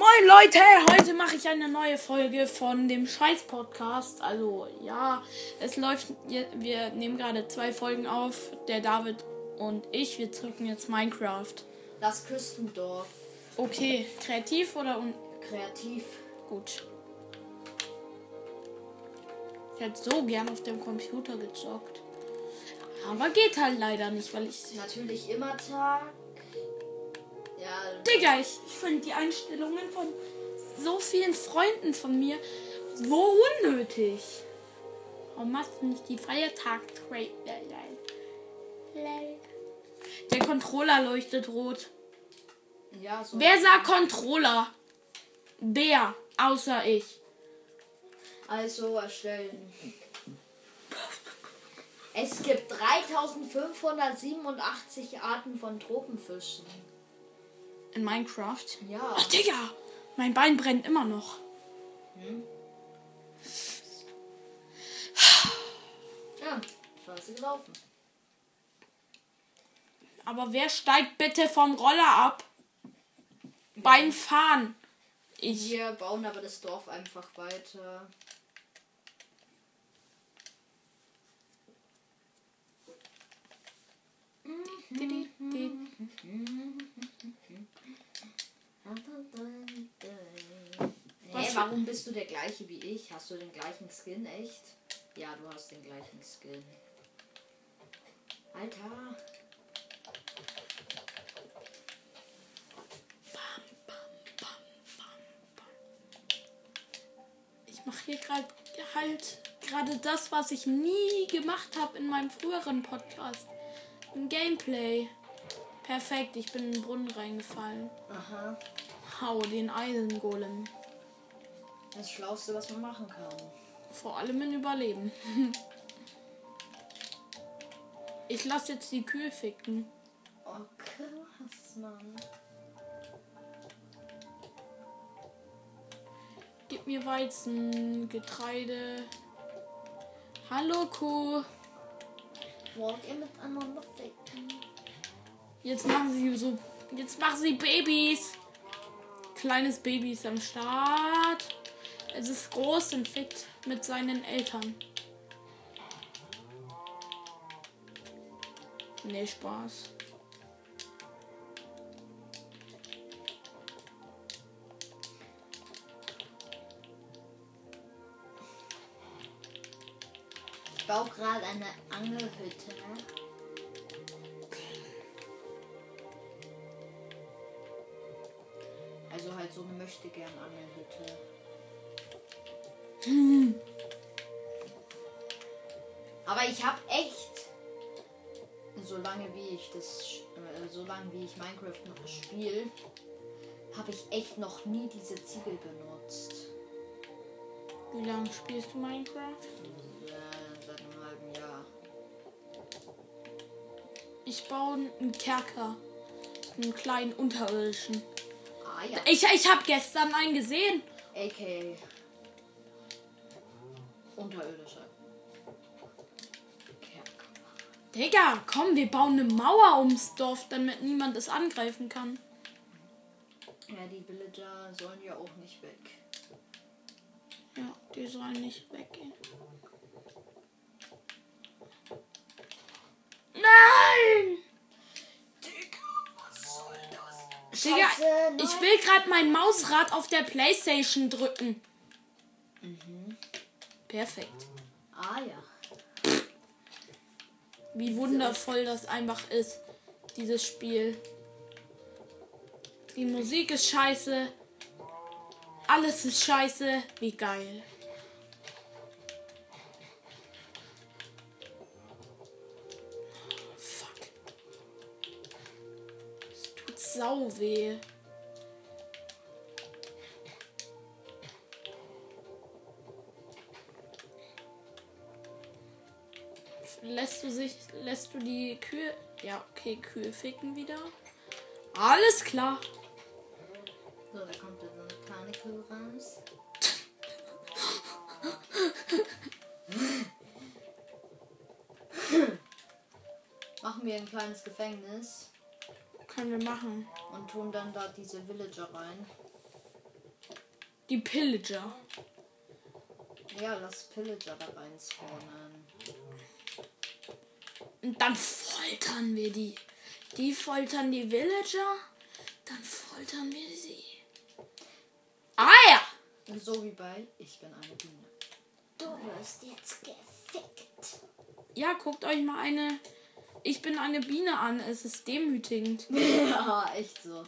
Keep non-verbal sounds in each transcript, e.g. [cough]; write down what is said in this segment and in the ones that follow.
Moin Leute, heute mache ich eine neue Folge von dem Scheiß Podcast. Also ja, es läuft, wir nehmen gerade zwei Folgen auf. Der David und ich, wir drücken jetzt Minecraft. Das Küstendorf. Okay, kreativ oder un Kreativ. gut? Ich hätte so gern auf dem Computer gezockt. Aber geht halt leider nicht, weil ich. Natürlich immer Tag. Ja, Digga, ich, ich finde die Einstellungen von so vielen Freunden von mir so unnötig. Warum machst du nicht die freie Tag Der Controller leuchtet rot. ja so. Wer sagt Controller? Wer? Außer ich. Also erstellen. Es gibt 3587 Arten von Tropenfischen. In Minecraft. Ja. Ach, Digga! Mein Bein brennt immer noch. Ja, scheiße gelaufen. Aber wer steigt bitte vom Roller ab? Beim Fahren. Ich. Wir bauen aber das Dorf einfach weiter. Hey, Was- warum bist du der gleiche wie ich? Hast du den gleichen Skin, echt? Ja, du hast den gleichen Skin. Alter. Ich mache hier gerade halt gerade das, was ich nie gemacht habe in meinem früheren Podcast. Ein Gameplay. Perfekt, ich bin in den Brunnen reingefallen. Aha. Hau den Eisengolem. Das Schlauste, was man machen kann. Vor allem in Überleben. [laughs] Ich lasse jetzt die Kühe ficken. Okay, was man. Gib mir Weizen, Getreide. Hallo Kuh. Wollt ihr miteinander ficken? Jetzt machen sie so. Jetzt machen sie Babys. Kleines Baby ist am Start. Es ist groß und fickt mit seinen Eltern. Nee, Spaß. Ich baue gerade eine Angelhütte. Also halt so eine möchte gern Angelhütte. Aber ich habe echt, solange wie ich das, äh, solange wie ich Minecraft noch spiele, habe ich echt noch nie diese Ziegel benutzt. Wie lange spielst du Minecraft? Äh, seit einem halben Jahr. Ich baue einen Kerker. Einen kleinen unterirdischen. Ah ja. Ich, ich habe gestern einen gesehen. A.K. Unterirdische. Kerker. Digga, komm, wir bauen eine Mauer ums Dorf, damit niemand es angreifen kann. Ja, die Villager sollen ja auch nicht weg. Ja, die sollen nicht weggehen. Nein! Digga, ich will gerade mein Mausrad auf der Playstation drücken. Perfekt. Ah ja. Wie wundervoll das einfach ist, dieses Spiel. Die Musik ist scheiße. Alles ist scheiße. Wie geil. Sau weh. Lässt du sich, lässt du die Kühe, ja okay, Kühe ficken wieder. Alles klar. So, da kommt jetzt so eine kleine Kuh raus. [laughs] Machen wir ein kleines Gefängnis Können wir machen. und tun dann da diese Villager rein. Die Pillager. Ja, lass Pillager da rein spawnen. Und dann foltern wir die. Die foltern die Villager. Dann foltern wir sie. Ah ja! So wie bei Ich bin eine Biene. Du wirst jetzt gefickt. Ja, guckt euch mal eine Ich bin eine Biene an. Es ist demütigend. [laughs] ja, echt so.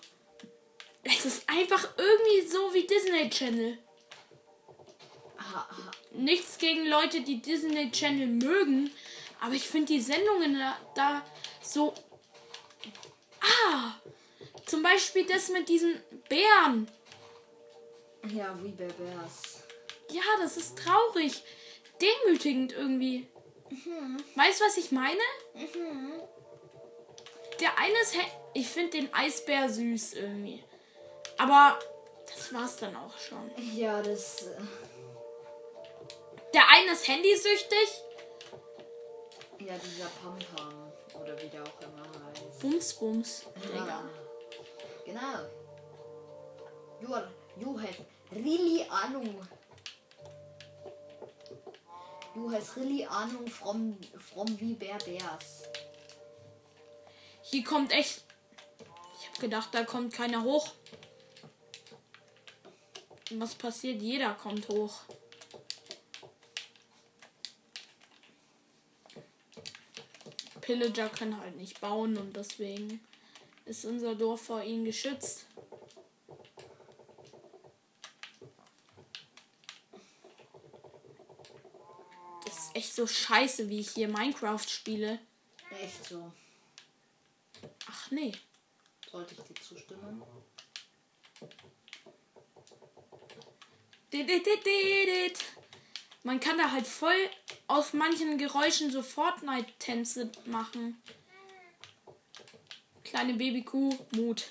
Es ist einfach irgendwie so wie Disney Channel. Ha, ha. Nichts gegen Leute, die Disney Channel mögen, aber ich finde die Sendungen da, da so. Ah! Zum Beispiel das mit diesen Bären. Ja, wie bei Bears. Ja, das ist traurig. Demütigend irgendwie. Weißt du, was ich meine? Der eine ist. Ich finde den Eisbär süß irgendwie. Aber das war's dann auch schon. Ja, das. äh, Der eine ist handysüchtig. Ja, dieser Pampam. Oder wie der auch immer heißt. Bums, bums. Ja. Genau. You, are, you have really Ahnung. Du hast really Ahnung from, from wie Bär Bärs. Hier kommt echt. Ich habe gedacht, da kommt keiner hoch. Was passiert? Jeder kommt hoch. Pillager können halt nicht bauen und deswegen ist unser Dorf vor ihnen geschützt. Echt so scheiße, wie ich hier Minecraft spiele. Echt so. Ach nee. Sollte ich dir zustimmen? Man kann da halt voll aus manchen Geräuschen so Fortnite-Tänze machen. Kleine Babykuh, Mut.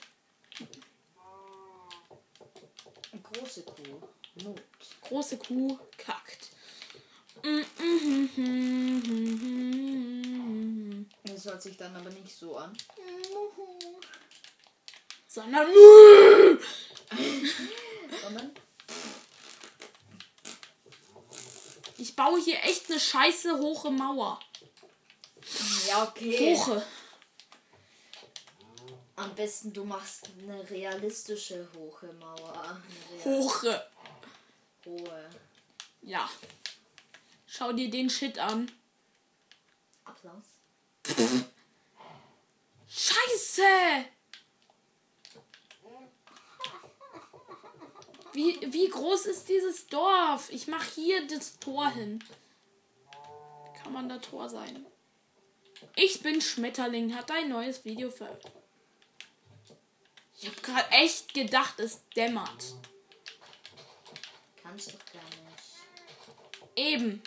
Große Kuh. Mut. Große Kuh, kackt. Das hört sich dann aber nicht so an. Sondern. [laughs] Sondern Ich baue hier echt eine scheiße hohe Mauer. Ja, okay. Hoche. Am besten du machst eine realistische hohe Mauer. Hoche. hohe. Ja. Schau dir den Shit an. Applaus. Scheiße! Wie, wie groß ist dieses Dorf? Ich mach hier das Tor hin. Kann man da Tor sein? Ich bin Schmetterling, hat ein neues Video veröffentlicht. Ich hab gerade echt gedacht, es dämmert. Kannst doch gar nicht. Eben.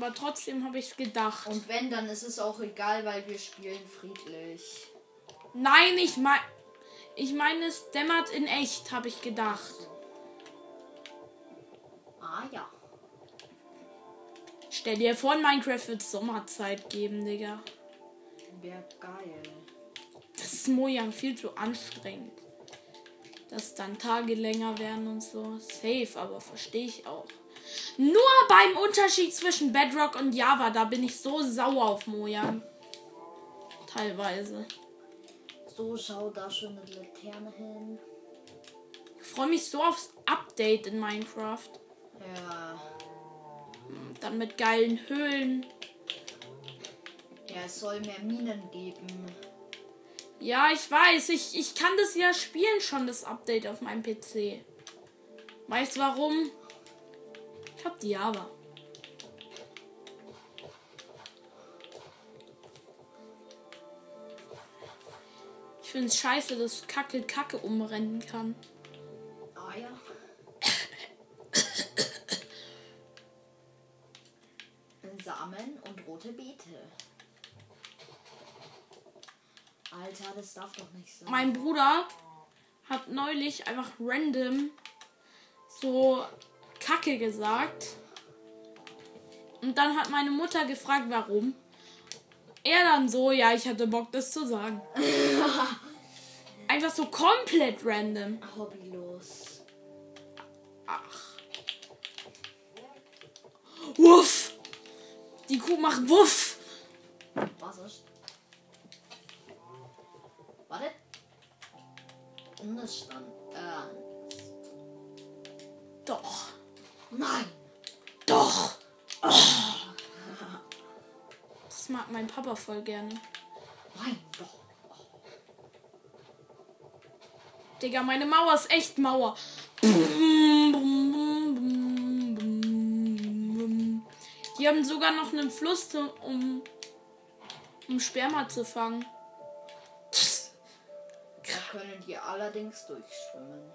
Aber trotzdem habe ich es gedacht. Und wenn, dann ist es auch egal, weil wir spielen friedlich. Nein, ich meine. Ich meine, es dämmert in echt, habe ich gedacht. Ah ja. Stell dir vor, in Minecraft wird Sommerzeit geben, Digga. Wäre geil. Das ist Mojang viel zu anstrengend. Dass dann Tage länger werden und so. Safe, aber verstehe ich auch. Nur beim Unterschied zwischen Bedrock und Java, da bin ich so sauer auf Mojang. Teilweise. So, schau da schon eine Laterne hin. Ich freue mich so aufs Update in Minecraft. Ja. Dann mit geilen Höhlen. Ja, es soll mehr Minen geben. Ja, ich weiß. Ich, ich kann das ja spielen schon, das Update auf meinem PC. Weißt du warum? Ich hab die Java. Ich finde es scheiße, dass Kacke Kacke umrennen kann. Ah ja. [laughs] Samen und rote Beete. Alter, das darf doch nicht sein. Mein Bruder hat neulich einfach random so Kacke gesagt. Und dann hat meine Mutter gefragt, warum. Er dann so, ja, ich hatte Bock, das zu sagen. [laughs] Einfach so komplett random. Hobbylos. Ach. Wuff! Die Kuh macht Wuff! Was ist? Warte. Und es stand. Äh. Doch. Nein! Doch! Das mag mein Papa voll gerne. Nein, doch. Digga, meine Mauer ist echt Mauer. Die haben sogar noch einen Fluss, um, um Sperma zu fangen. Da können die allerdings durchschwimmen.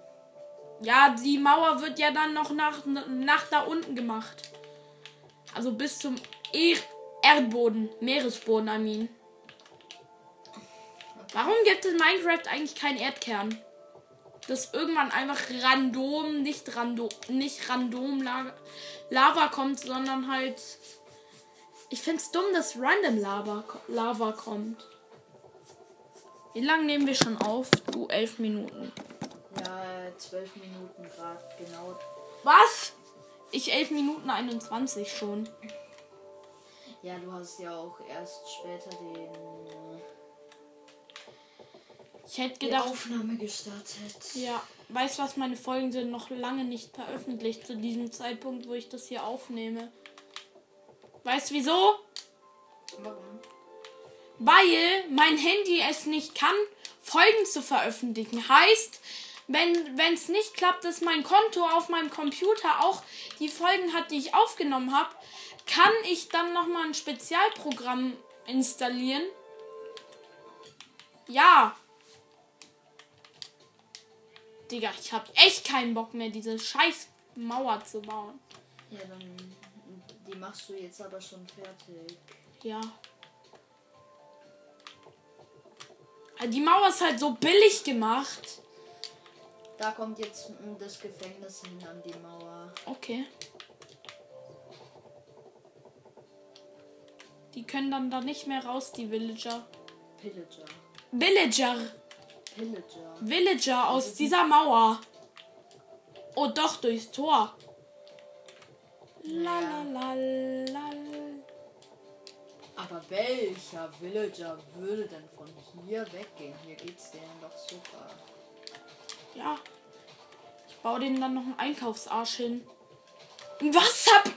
Ja, die Mauer wird ja dann noch nach, nach da unten gemacht. Also bis zum er Erdboden, Meeresboden, I mean. Warum gibt es in Minecraft eigentlich keinen Erdkern? Dass irgendwann einfach random, nicht random, nicht random Lava, kommt, sondern halt. Ich find's dumm, dass random Lava, Lava kommt. Wie lange nehmen wir schon auf? Du, elf Minuten. Ja, zwölf Minuten gerade genau. Was? Ich 11 Minuten 21 schon. Ja, du hast ja auch erst später den, Ich hätte die gedacht, Aufnahme gestartet. ja, weißt du was, meine Folgen sind noch lange nicht veröffentlicht zu diesem Zeitpunkt, wo ich das hier aufnehme. Weißt du wieso? Warum? Weil mein Handy es nicht kann, Folgen zu veröffentlichen. Heißt, wenn es nicht klappt, dass mein Konto auf meinem Computer auch die Folgen hat, die ich aufgenommen habe, kann ich dann nochmal ein Spezialprogramm installieren. Ja. Digga, ich habe echt keinen Bock mehr, diese scheiß Mauer zu bauen. Ja, dann. Die machst du jetzt aber schon fertig. Ja. Die Mauer ist halt so billig gemacht. Da kommt jetzt das Gefängnis hin an die Mauer. Okay. Die können dann da nicht mehr raus, die Villager. Pillager. Villager! Pillager. Villager aus dieser Mauer. Oh, doch, durchs Tor. La la la la. Aber welcher Villager würde denn von hier weggehen? Hier geht's denen doch super. Ja. Ich baue denen dann noch einen Einkaufsarsch hin. Was hab.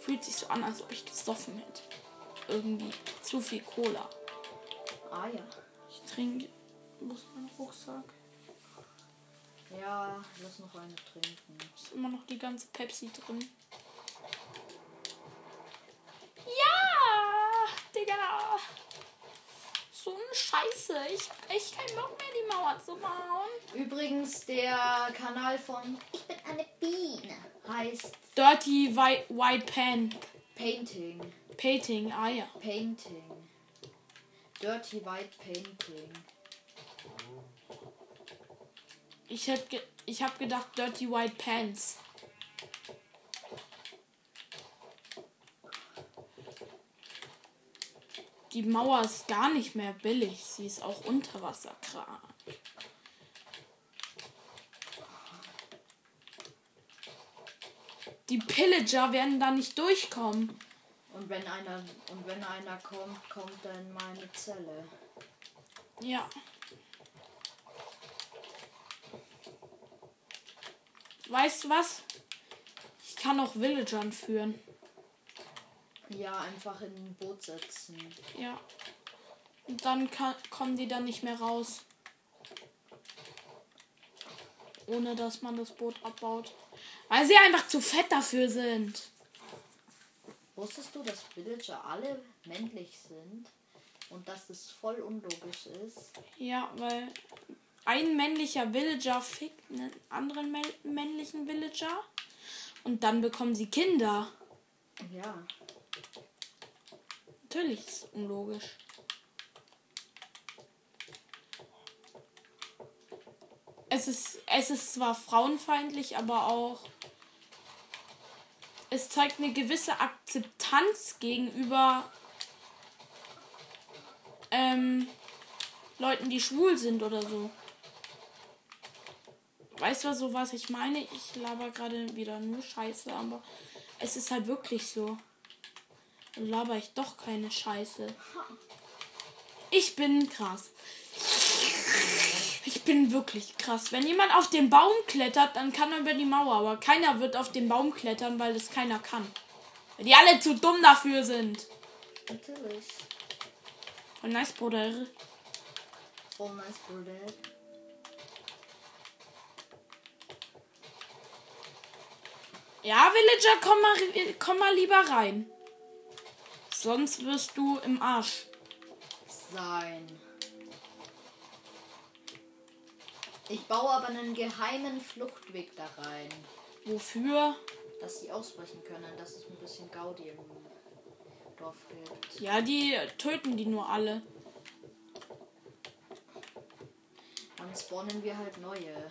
Fühlt sich so an, als ob ich gesoffen hätte. Irgendwie zu viel Cola. Ah ja. Ich trinke. Wo ist mein Rucksack? Ja, lass noch eine trinken. Ist immer noch die ganze Pepsi drin. Ja! Digga! So eine Scheiße. Ich hab echt keinen Bock mehr, die Mauer zu bauen. Übrigens, der Kanal von Ich bin eine Biene heißt Dirty White, White Pen. Painting. Painting, ah ja. Painting. Dirty White Painting. Ich ge ich hab gedacht Dirty White Pants. Die Mauer ist gar nicht mehr billig. Sie ist auch Unterwasserkran. Die Pillager werden da nicht durchkommen. Und wenn einer und wenn einer kommt, kommt er in meine Zelle. Ja. Weißt du was? Ich kann auch Villagern führen. Ja, einfach in ein Boot setzen. Ja. Und dann kann, kommen die dann nicht mehr raus. Ohne dass man das Boot abbaut. Weil sie einfach zu fett dafür sind. Wusstest du, dass Villager alle männlich sind? Und dass das voll unlogisch ist? Ja, weil ein männlicher Villager fickt einen anderen mä- männlichen Villager. Und dann bekommen sie Kinder. Ja. Natürlich ist es unlogisch. Es ist, es ist zwar frauenfeindlich, aber auch. Es zeigt eine gewisse Akzeptanz gegenüber ähm, Leuten, die schwul sind oder so. Weißt du so, was ich meine? Ich laber gerade wieder nur Scheiße, aber es ist halt wirklich so. Dann laber ich doch keine Scheiße. Ich bin krass. Ich bin wirklich krass. Wenn jemand auf den Baum klettert, dann kann er über die Mauer. Aber keiner wird auf den Baum klettern, weil das keiner kann. Weil die alle zu dumm dafür sind. Natürlich. Und nice, Bruder. Oh, nice, Bruder. Ja, Villager, komm mal, komm mal lieber rein. Sonst wirst du im Arsch. Sein. Ich baue aber einen geheimen Fluchtweg da rein, Wofür? dass sie ausbrechen können, dass es ein bisschen Gaudi im Dorf gibt. Ja, die töten die nur alle. Dann spawnen wir halt neue.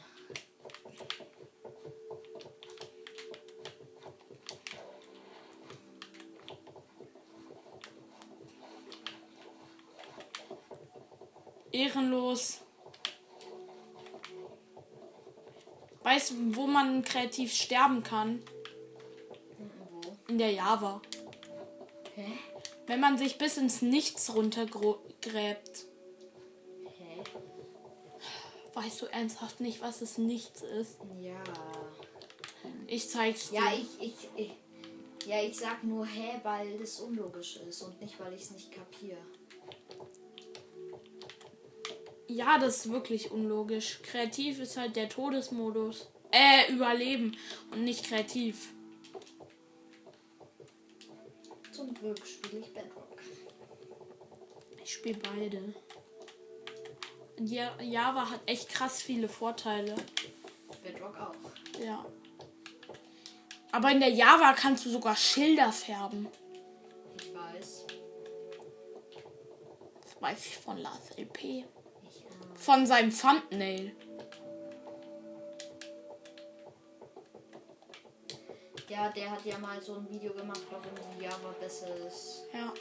Ehrenlos. Weißt du, wo man kreativ sterben kann? Wo? In der Java. Hä? Wenn man sich bis ins Nichts runtergräbt. Hä? Weißt du ernsthaft nicht, was es Nichts ist? Ja. Ich zeig's dir. Ja, ich, ich, ich. Ja, ich sag nur hä, weil das unlogisch ist und nicht, weil ich es nicht kapiere. Ja, das ist wirklich unlogisch. Kreativ ist halt der Todesmodus. Äh, Überleben und nicht kreativ. Zum Glück spiele ich Bedrock. Ich spiele beide. Ja, Java hat echt krass viele Vorteile. Bedrock auch. Ja. Aber in der Java kannst du sogar Schilder färben. Ich weiß. Das weiß ich von Lars LP. Von seinem Thumbnail. ja, der hat ja mal so ein Video gemacht, warum Java besser ist. Ja.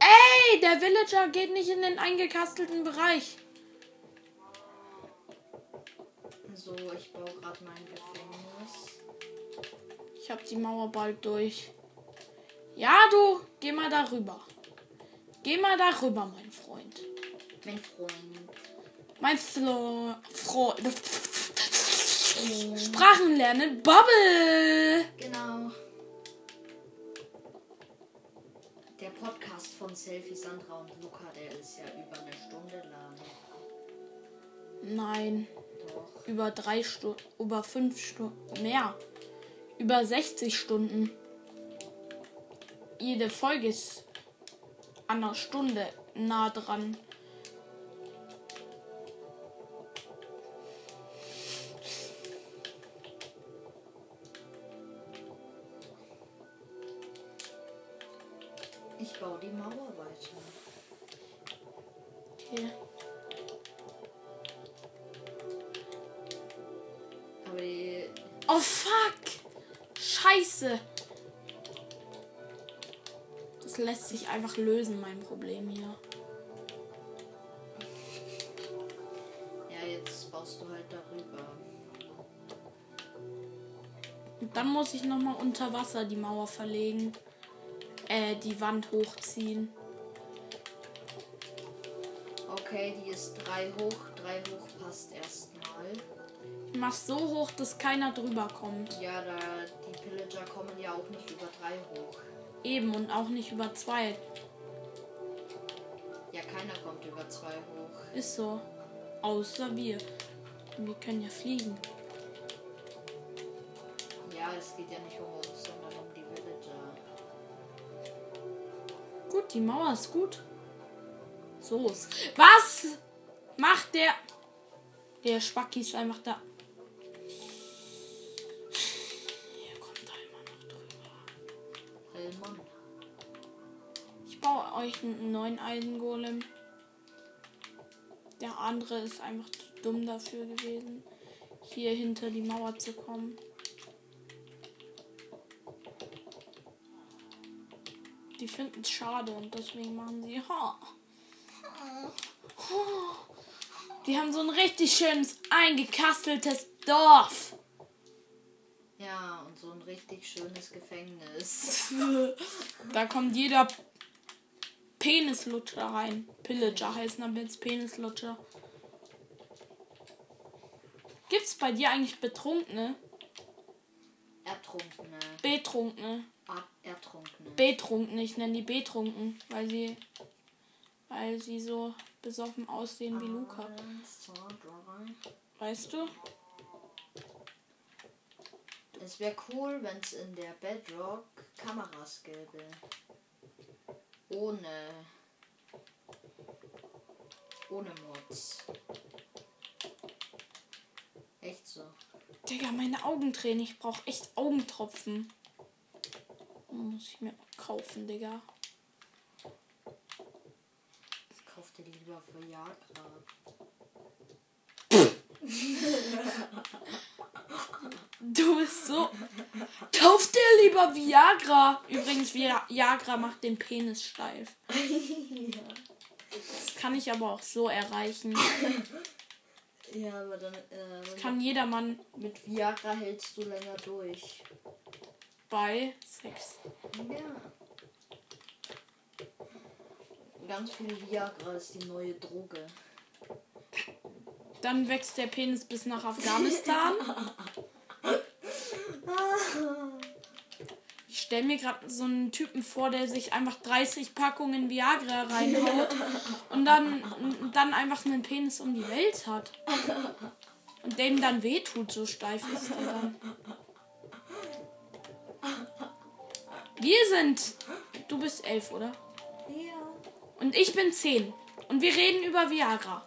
Ey, der Villager geht nicht in den eingekastelten Bereich. So, ich baue gerade mein Gefängnis. Ich hab die Mauer bald durch. Ja, du, geh mal darüber. Geh mal darüber, mein Freund. Mein Freund. Mein Flo Fro Sprachen lernen. Bubble. Genau. Der Podcast von Selfie Sandra und Luca, der ist ja über eine Stunde lang. Nein, Doch. über drei Stunden, über fünf Stunden, mehr. Über 60 Stunden. Jede Folge ist an einer Stunde nah dran. Ich baue die Mauer weiter. Okay. Aber die, Oh fuck! Scheiße! Das lässt sich einfach lösen, mein Problem hier. ja, jetzt baust du halt darüber. Und dann muss ich nochmal unter Wasser die Mauer verlegen. Äh, die Wand hochziehen. Okay, die ist drei hoch. Drei hoch passt erstmal. Ich mach so hoch, dass keiner drüber kommt. Ja, da die Pillager kommen ja auch nicht über drei hoch. Eben und auch nicht über zwei. Ja, keiner kommt über zwei hoch. Ist so. Außer wir. Wir können ja fliegen. Ja, es geht ja nicht um uns, sondern um die Villager. Gut, die Mauer ist gut. So ist. Was macht der? Der Spacki ist einfach da. Hellmann. Ich baue euch einen neuen Eisengolem. Der andere ist einfach zu dumm dafür gewesen, hier hinter die Mauer zu kommen. Die die finden es schade und deswegen machen sie. Ha. Die haben so ein richtig schönes eingekasteltes Dorf. So ein richtig schönes Gefängnis. [laughs] Da kommt jeder Penislutscher rein. Pillager heißen aber jetzt Penislutscher. Gibt's bei dir eigentlich Betrunkene? Ertrunkene. Betrunkene. Art Ertrunkene. Betrunkene, ich nenne die betrunken, weil sie weil sie so besoffen aussehen wie Luca. Weißt du? Es wäre cool, wenn es in der Bedrock Kameras gäbe. Ohne. Ohne Mods. Echt so. Digga, meine Augen drehen. Ich brauche echt Augentropfen. Muss ich mir kaufen, Digga. Kauf dir lieber Viagra. Du bist so. Kauf dir lieber Viagra. Übrigens, Vi- Viagra macht den Penis steif. Das kann ich aber auch so erreichen. Ja, aber dann. Äh, Kann jedermann mit Viagra hältst du länger durch. bei Sex. Ja. Ganz viel Viagra ist die neue Droge. Dann wächst der Penis bis nach Afghanistan. [laughs] Ich stelle mir gerade so einen Typen vor, der sich einfach 30 Packungen Viagra reinhaut und dann, dann einfach einen Penis um die Welt hat. Und dem dann wehtut, so steif ist er dann. Wir sind. Du bist elf, oder? Ja. Und ich bin zehn. Und wir reden über Viagra.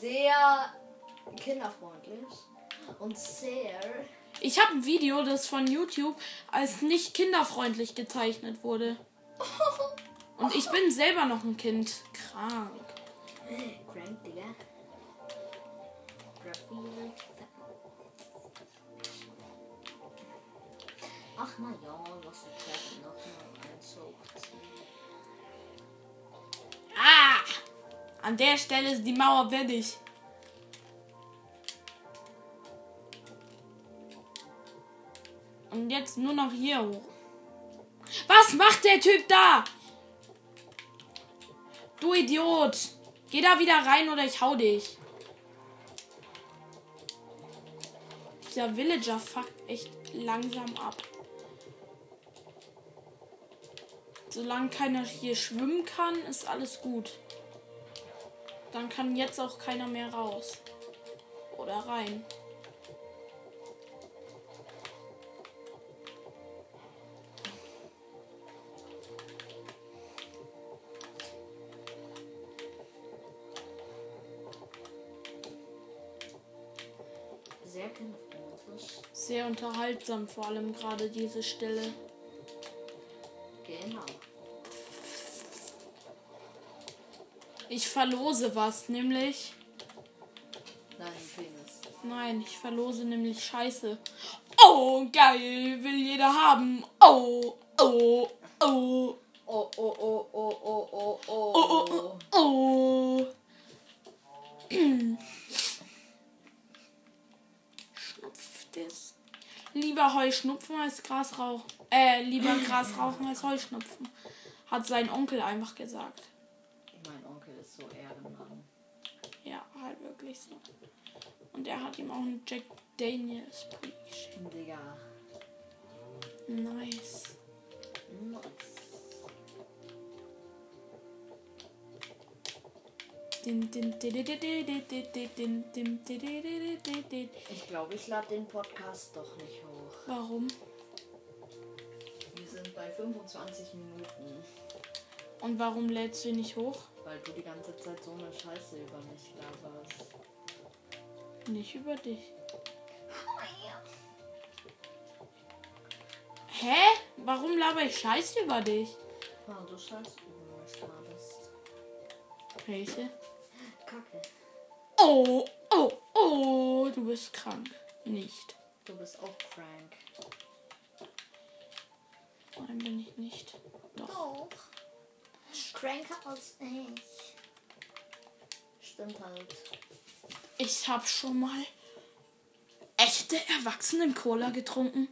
Sehr kinderfreundlich und sehr. Ich habe ein Video, das von YouTube als nicht kinderfreundlich gezeichnet wurde. [laughs] Und ich bin selber noch ein Kind. Krank. Crank, Digga. Ach na ja, was die Treppe noch mal. Ah! An der Stelle ist die Mauer fertig. Und jetzt nur noch hier hoch. Was macht der Typ da? Du Idiot. Geh da wieder rein oder ich hau dich. Dieser Villager fuckt echt langsam ab. Solange keiner hier schwimmen kann, ist alles gut. Dann kann jetzt auch keiner mehr raus. Oder rein. Sehr unterhaltsam, vor allem gerade diese Stelle. Genau. Ich verlose was, nämlich. Nein, Penis. Nein, ich verlose nämlich Scheiße. Oh, geil, will jeder haben. Oh, Oh, oh, oh, oh, oh, oh, Heuschnupfen als Grasrauch. Äh, lieber Gras rauchen als Heuschnupfen. Hat sein Onkel einfach gesagt. Mein Onkel ist so Ehrenmann. Ja, halt wirklich so. Und er hat ihm auch einen Jack Daniels Pulli. Digga. Nice. Ich glaube, ich lade den Podcast doch nicht Warum? Wir sind bei 25 Minuten, Und warum lädst du ihn nicht hoch? weil du die ganze Zeit so eine Scheiße über mich laberst. Nicht über dich. Hä? Warum laber ich Scheiße über dich? Weil du Scheiße über mich laberst. Welche? Kacke. Oh, oh, oh, du bist krank. Nicht. Du bist auch crank. Nein, bin ich nicht. Doch. Doch. Cranker als ich. Stimmt halt. Ich habe schon mal echte Erwachsenen-Cola getrunken.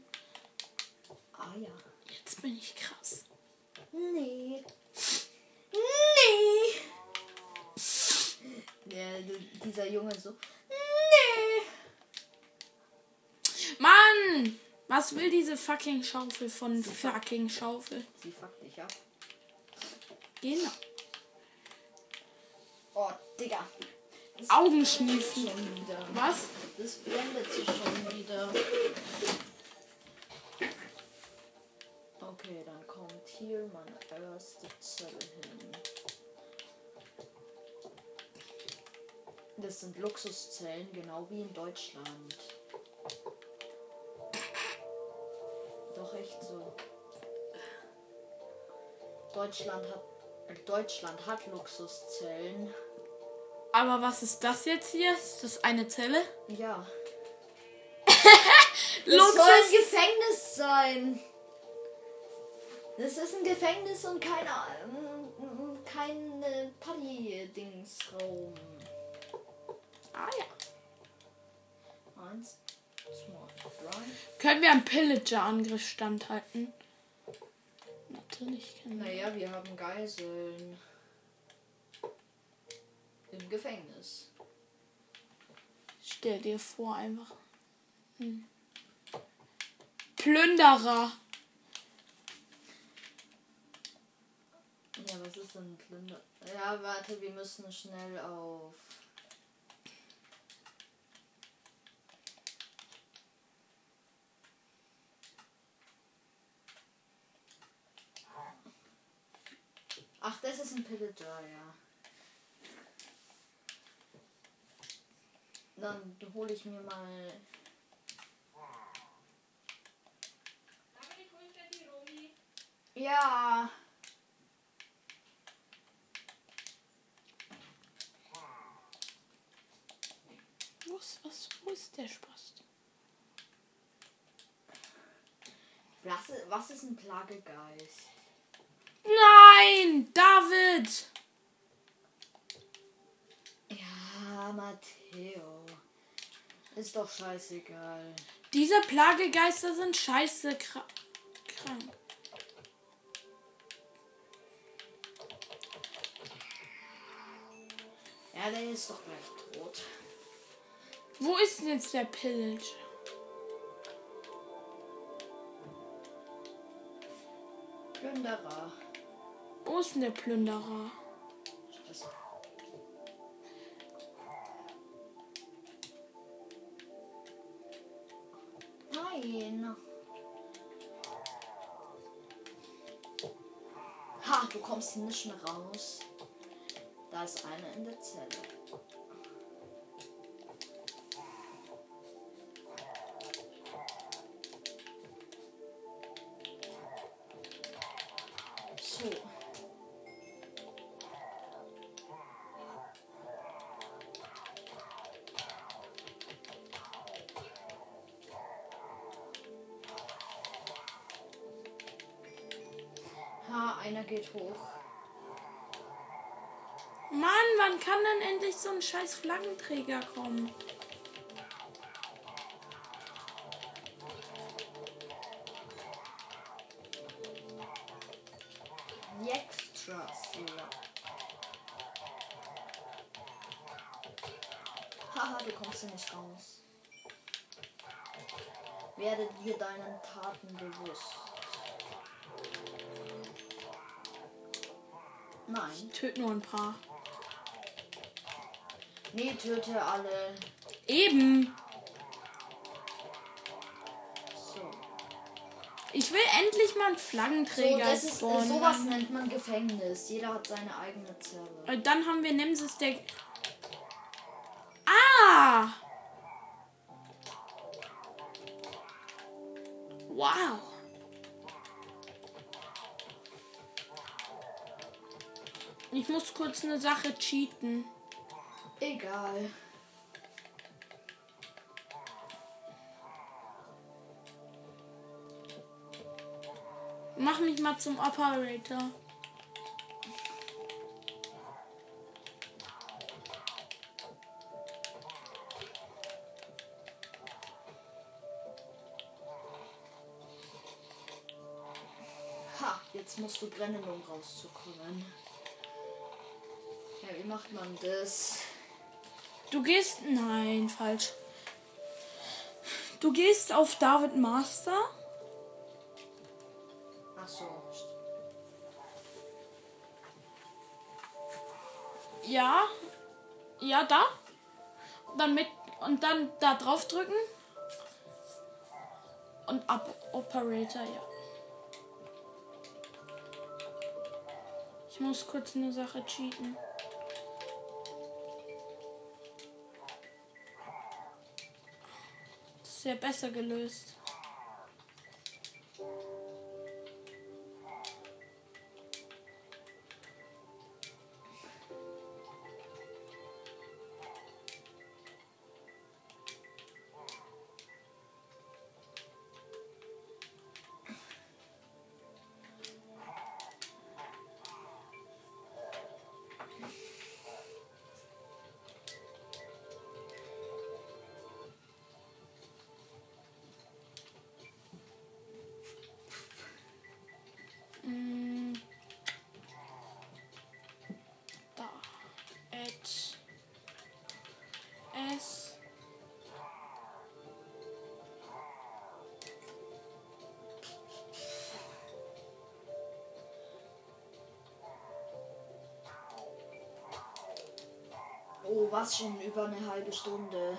Ah ja. Jetzt bin ich krass. Nee. Nee. Der, dieser Junge so. Mann! Was will diese fucking Schaufel von fucking Schaufel? Sie fuckt dich ab. Genau. Oh, Digga. Das Augenschniefen. schon wieder. Was? Das blendet sich schon wieder. Okay, dann kommt hier meine erste Zelle hin. Das sind Luxuszellen, genau wie in Deutschland. Echt so. Deutschland hat äh, Deutschland hat Luxuszellen. Aber was ist das jetzt hier? Ist das eine Zelle? Ja. [laughs] Das soll ein Luxus. Gefängnis sein. Das ist ein Gefängnis und kein, ähm, kein äh, Party-Dingsraum. Ah ja. Eins. Können wir einen Pillager-Angriff standhalten? Natürlich können wir. Naja, wir haben Geiseln. Im Gefängnis. Stell dir vor, einfach. Hm. Plünderer. Ja, was ist denn Plünder? Ja, warte, wir müssen schnell auf. Ach, das ist ein Pillager, ja. Dann hole ich mir mal. Ja. Wo ist, was, wo ist der Spaß? Was, was ist ein Plagegeist? Nein! David! Ja, Matteo. Ist doch scheißegal. Diese Plagegeister sind scheiße kra krank. Ja, der ist doch gleich tot. Wo ist denn jetzt der Pillager? Plünderer. Wo ist denn der Plünderer? Nein. Ha, du kommst nicht mehr raus. Da ist einer in der Zelle. Flaggenträger kommen? Extras. Haha, du kommst hier nicht raus. Werde dir deinen Taten bewusst. Nein. Töt nur ein paar. Nee, töte alle. Eben. So. Ich will endlich mal einen So, Flaggenträger das ist, äh, spawnen. sowas nennt man Gefängnis. Jeder hat seine eigene Zelle. Und dann haben wir Nemesis, der. Ah! Wow. Ich muss kurz eine Sache cheaten. Egal. Mach mich mal zum Operator. Ha, jetzt musst du brennen, um rauszukommen. Ja, wie macht man das? Du gehst. Nein, falsch. Du gehst auf David Master. Ach so. Ja. Ja, da. Und dann mit. Und dann da drauf drücken. Und ab Operator, ja. Ich muss kurz eine Sache cheaten. Ja besser gelöst. Oh, was schon über eine halbe Stunde.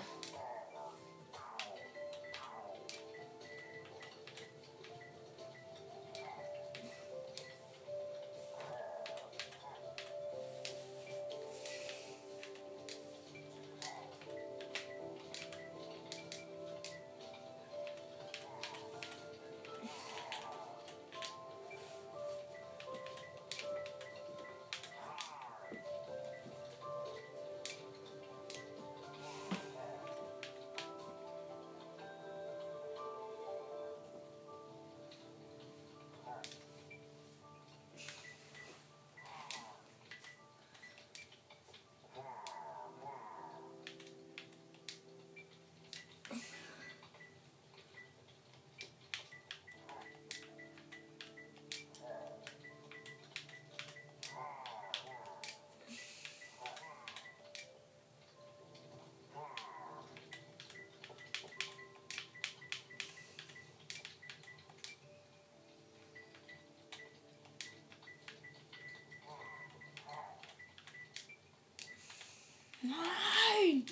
Nein!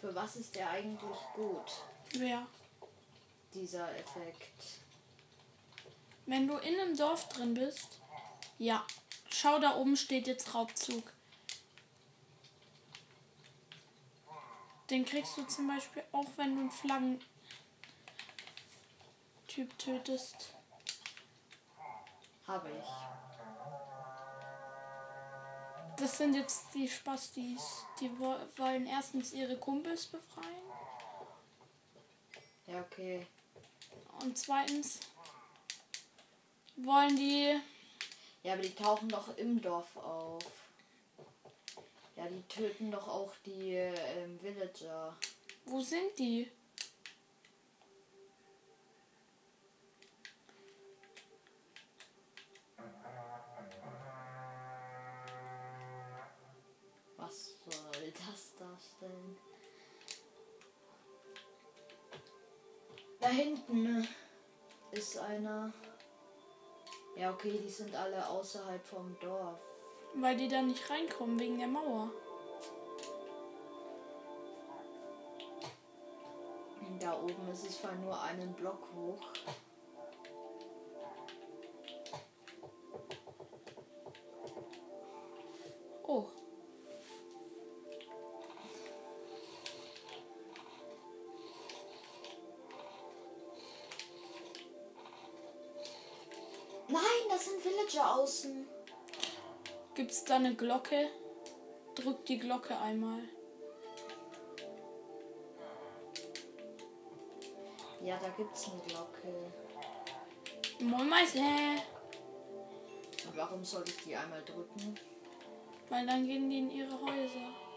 Für was ist der eigentlich gut, Wer? dieser Effekt? Wenn du in einem Dorf drin bist. Ja. Schau, da oben steht jetzt Raubzug. Den kriegst du zum Beispiel auch, wenn du einen Flaggentyp tötest. Habe ich. Das sind jetzt die Spastis. Die wo- wollen erstens ihre Kumpels befreien. Ja, okay. Und zweitens wollen die. Ja, aber die tauchen doch im Dorf auf. Ja, die töten doch auch die ähm, Villager. Wo sind die? Da hinten ist einer. Ja, okay, die sind alle außerhalb vom Dorf. Weil die da nicht reinkommen wegen der Mauer. Da oben ist es zwar nur einen Block hoch. Nein, das sind Villager außen. Gibt's da eine Glocke? Drück die Glocke einmal. Ja, da gibt's eine Glocke. Moin Meister. Und warum soll ich die einmal drücken? Weil dann gehen die in ihre Häuser.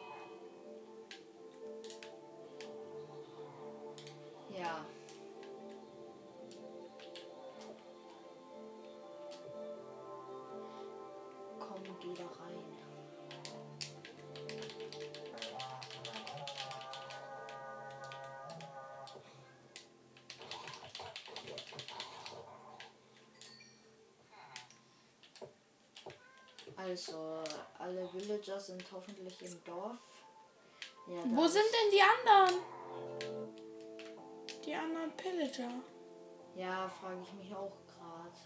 Also, alle Villager sind hoffentlich im Dorf. Ja, Wo sind denn die anderen? Die anderen Pillager. Ja, frage ich mich auch gerade.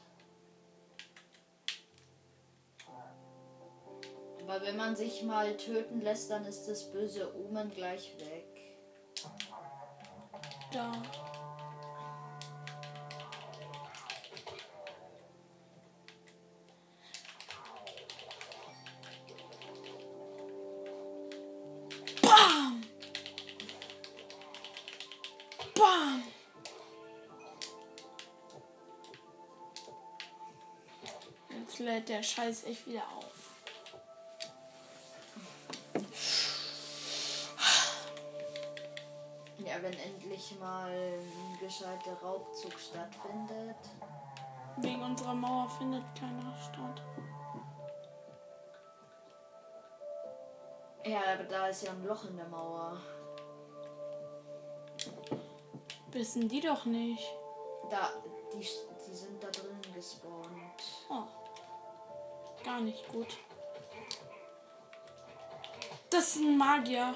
Aber wenn man sich mal töten lässt, dann ist das böse Omen gleich weg. Da. Lädt der Scheiß echt wieder auf. Ja, wenn endlich mal ein gescheiter Raubzug stattfindet. Wegen unserer Mauer findet keiner statt. Ja, aber da ist ja ein Loch in der Mauer. Wissen die doch nicht. Da, die, die sind da drin gespawnt. Gar nicht gut. Das ist ein Magier.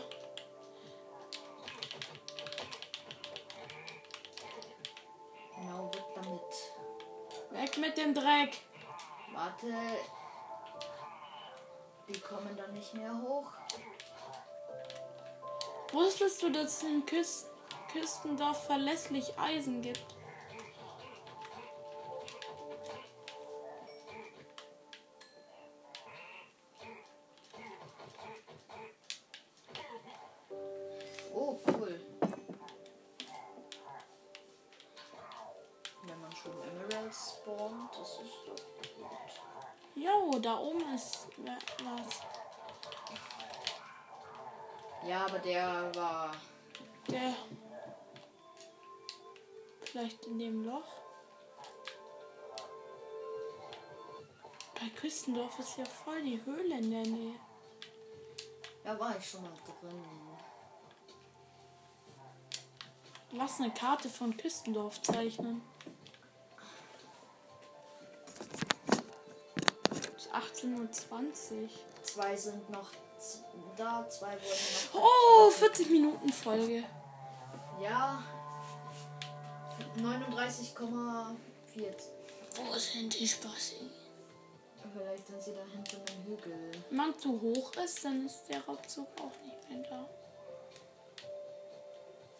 Genau, weg damit. Weg mit dem Dreck. Warte. Die kommen dann nicht mehr hoch. Wusstest du, dass es in Küst Küstendorf verlässlich Eisen gibt? Bei Küstendorf ist ja voll die Höhle in der Nähe. Da war ich schon mal drin. Lass eine Karte von Küstendorf zeichnen. Es ist 18.20 Uhr. Zwei sind noch da, zwei wurden noch. Oh, 40 Minuten Folge. Ja. 39,4. Wo sind die Spaßi? Vielleicht sind sie da hinten im Hügel. Wenn man zu hoch ist, dann ist der Raubzug auch nicht mehr da.